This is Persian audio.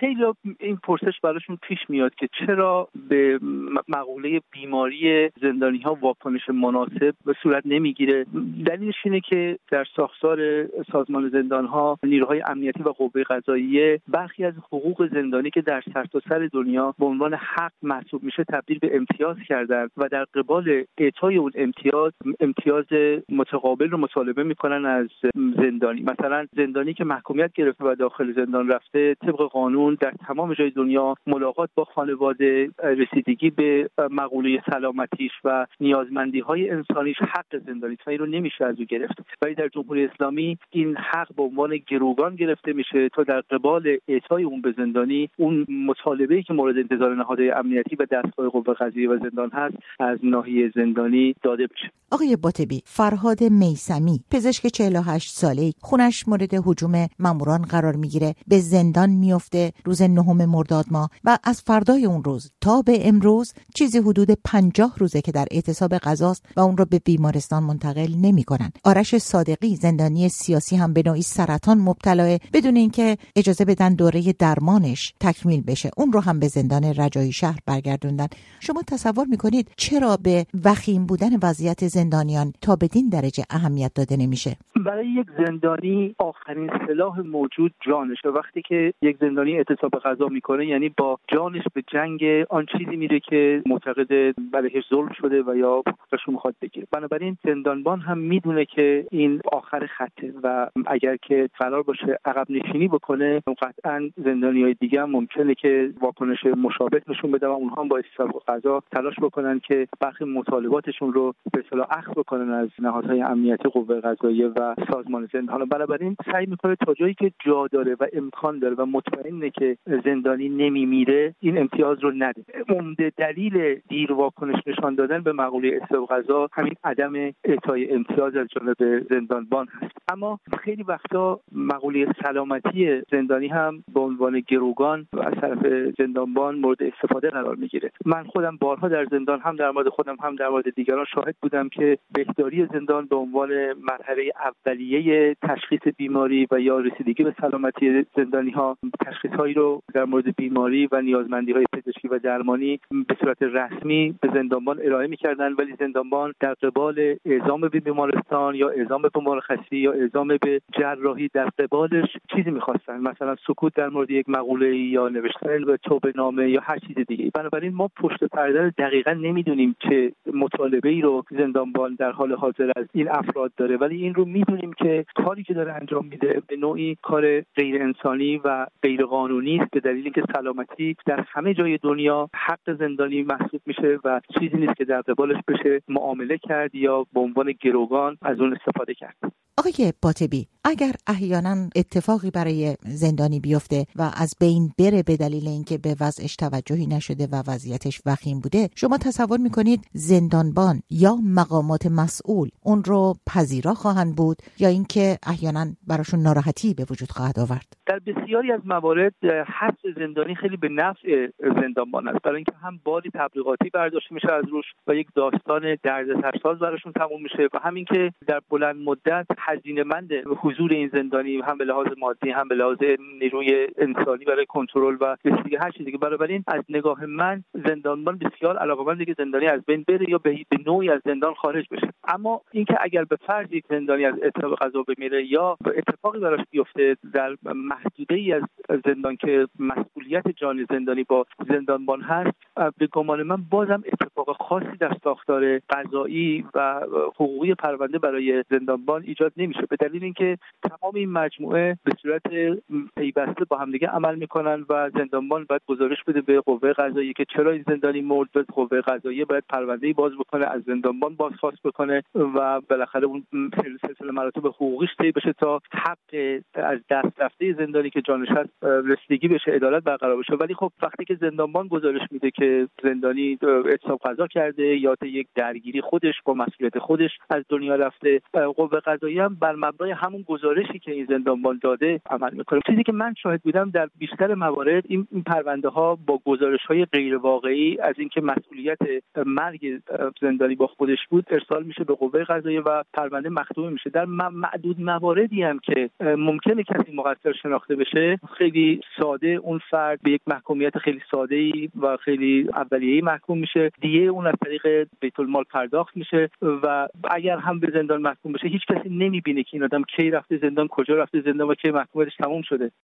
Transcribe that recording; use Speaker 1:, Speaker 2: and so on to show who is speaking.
Speaker 1: خیلی این پرسش براشون پیش میاد که چرا به مقوله بیماری زندانی ها واکنش مناسب به صورت نمی‌گیره. دلیلش اینه که در ساختار سازمان زندان ها نیروهای امنیتی و قوه قضاییه برخی از حقوق زندانی که در سرتاسر سر دنیا به عنوان حق محسوب میشه تبدیل به امتیاز کردن و در قبال اعطای اون امتیاز امتیاز متقابل رو مطالبه می‌کنن از زندانی. مثلا زندانی که محکومیت گرفته و داخل زندان رفته طبق قانون در تمام جای دنیا ملاقات با خانواده رسیدگی به مقوله سلامتیش و نیازمندی های انسانیش حق زندانی. و رو نمیشه از او گرفت. ولی در جمهوری اسلامی این حق به عنوان گروگان گرفته میشه تا در قبال اعطای اون به زندانی اون مطالبه که مورد انتظار نهادهای امنیتی و دستگاه قوه قضاییه و زندان هست از ناحیه زندانی داده بشه
Speaker 2: آقای باطبی فرهاد میسمی پزشک 48 ساله خونش مورد حجوم ماموران قرار می‌گیره. به زندان میفته روز نهم مرداد ماه و از فردای اون روز تا به امروز چیزی حدود 50 روزه که در اعتصاب غذاست و اون رو به بیمارستان منتقل نمی‌کنن. آرش صادقی زندانی سیاسی هم به نوعی سرطان مبتلاه بدون اینکه اجازه بدن دوره درمانش تکمیل بشه. اون رو هم به زندان رجایی شهر برگردوندن. شما تصور می‌کنید چرا به وخیم بودن وضعیت زندانیان تا بدین درجه اهمیت داده نمیشه؟
Speaker 1: برای یک زندانی آخرین سلاح موجود جانشه. وقتی که یک زندانی اعتصاب غذا می‌کنه یعنی با جانش به جنگ آن چیزی میره که معتقد علیهش ظلم شده و یا حقوقش می‌خواد بگیره. بنابراین زندانبان هم می‌دونه که این آخر خطه و اگر که قرار باشه عقب نشینی بکنه قطعا زندانی های دیگه هم ممکنه که واکنش مشابه نشون بده و اونها با اعتصاب غذا تلاش بکنن که برخی مطالباتشون رو به اخذ بکنن از نهادهای امنیتی قوه قضاییه و سازمان زندان. بنابراین سعی می‌کنه تا جایی که جا داره و امکان داره و مطمئنه که زندانی نمیمیره این امتیاز رو نده. عمده دلیل دیر واکنش نشان دادن به مقوله اعتصاب غذا همین عدم اعطای امتیاز از جانب زندانبان هست. اما خیلی وقتا مقوله سلامتی زندانی هم به عنوان گروگان از طرف زندانبان مورد استفاده قرار می‌گیره. من خودم بارها در زندان هم در مورد خودم هم در مورد دیگران شاهد بودم که بهداری زندان به عنوان مرحله اولیه تشخیص بیماری و یا رسیدگی به سلامتی زندانی ها تشخیص هایی رو در مورد بیماری و نیازمندی های پزشکی و درمانی به صورت رسمی به زندانبان ارائه می‌کردن ولی زندانبان در قبال اعزام به بیمارستان یا اعزام به مرخصی یا اعزام به جراحی در قبالش چیزی می‌خواستن مثلا سکوت در مورد یک مقوله یا نوشتن به توبه نامه یا هر چیز دیگه بنابراین ما پشت پرده دقیقا نمی‌دونیم چه مطالبه ای رو زندانبان در حال حاضر از این افراد داره. ولی این رو می‌دونیم که کاری که داره انجام میده به نوعی کار غیر انسانی و غیر قانونی است به دلیل اینکه سلامتی در همه جای دنیا حق زندانی محسوب میشه و چیزی نیست که در قبالش بشه معامله کرد یا به عنوان گروگان از اون استفاده کرد.
Speaker 2: آقای باطبی اگر احیانا اتفاقی برای زندانی بیفته و از بین بره به دلیل اینکه به وضعش توجهی نشده و وضعیتش وخیم بوده شما تصور می‌کنید زندانبان یا مقامات مسئول اون رو پذیرا خواهند بود یا اینکه احیانا براشون ناراحتی به وجود خواهد آورد؟
Speaker 1: در بسیاری از موارد حبس زندانی خیلی به نفع زندانبان است. برای اینکه هم بادی تبلیغاتی برداشته میشه از روش و یک داستان دردسرساز براشون تموم میشه و همین که در بلند مدت هزینه مند حضور این زندانی هم به لحاظ مادی هم به لحاظ نیروی انسانی برای کنترل و رسیدگی هر چیزی که بنابراین از نگاه من زندانبان بسیار علاقمنده که زندانی از بین بره یا به نوعی از زندان خارج بشه. اما اینکه اگر به فرض یک زندانی از اعتراف غذا بمیره یا اتفاقی براش بیفته در محدوده ای از زندان که مسئولیت جان زندانی با زندانبان هست به گمان من بازم اتفاق خاصی در ساختار قضایی و حقوقی پرونده برای زندانبان ایجاد نمیشه. به دلیل اینکه تمام این مجموعه به صورت پیوسته با همدیگه عمل می‌کنن و زندانبان باید گزارش بده به قوه قضاییه که چرا این زندانی مرد به قوه قضاییه باید پرونده باز بکنه از زندانبان بازخواست بکنه و بالاخره اون سلسله مراتب حقوقیش طی بشه تا حق از دست رفته زندانی که جانش هست رسیدگی بشه عدالت برقرار بشه. ولی خب وقتی که زندانبان گزارش میده که زندانی اعتصاب قضا کرده یا یک درگیری خودش با مسئولیت خودش از دنیا رفته قوه قضاییه هم بر مبنای همون گزارشی که این زندانبان داده عمل می‌کنه. چیزی که من شاهد بودم در بیشتر موارد این پرونده ها با گزارش های غیر واقعی از اینکه مسئولیت مرگ زندانی با خودش بود ارسال میشه به قوه قضاییه و پرونده مختوم میشه. در معدود مواردی هم که ممکنه کسی مقصر شناخته بشه خیلی ساده اون فرد به یک محکومیت خیلی ساده ای و خیلی اولیه‌ای محکوم میشه. دیگه اون از طریق بیت المال پرداخت میشه و اگر هم به زندان محکوم بشه هیچ کسی نمی‌بینه که این آدم کی رفته زندان کجا رفته زندان و کی محکومیتش تموم شده.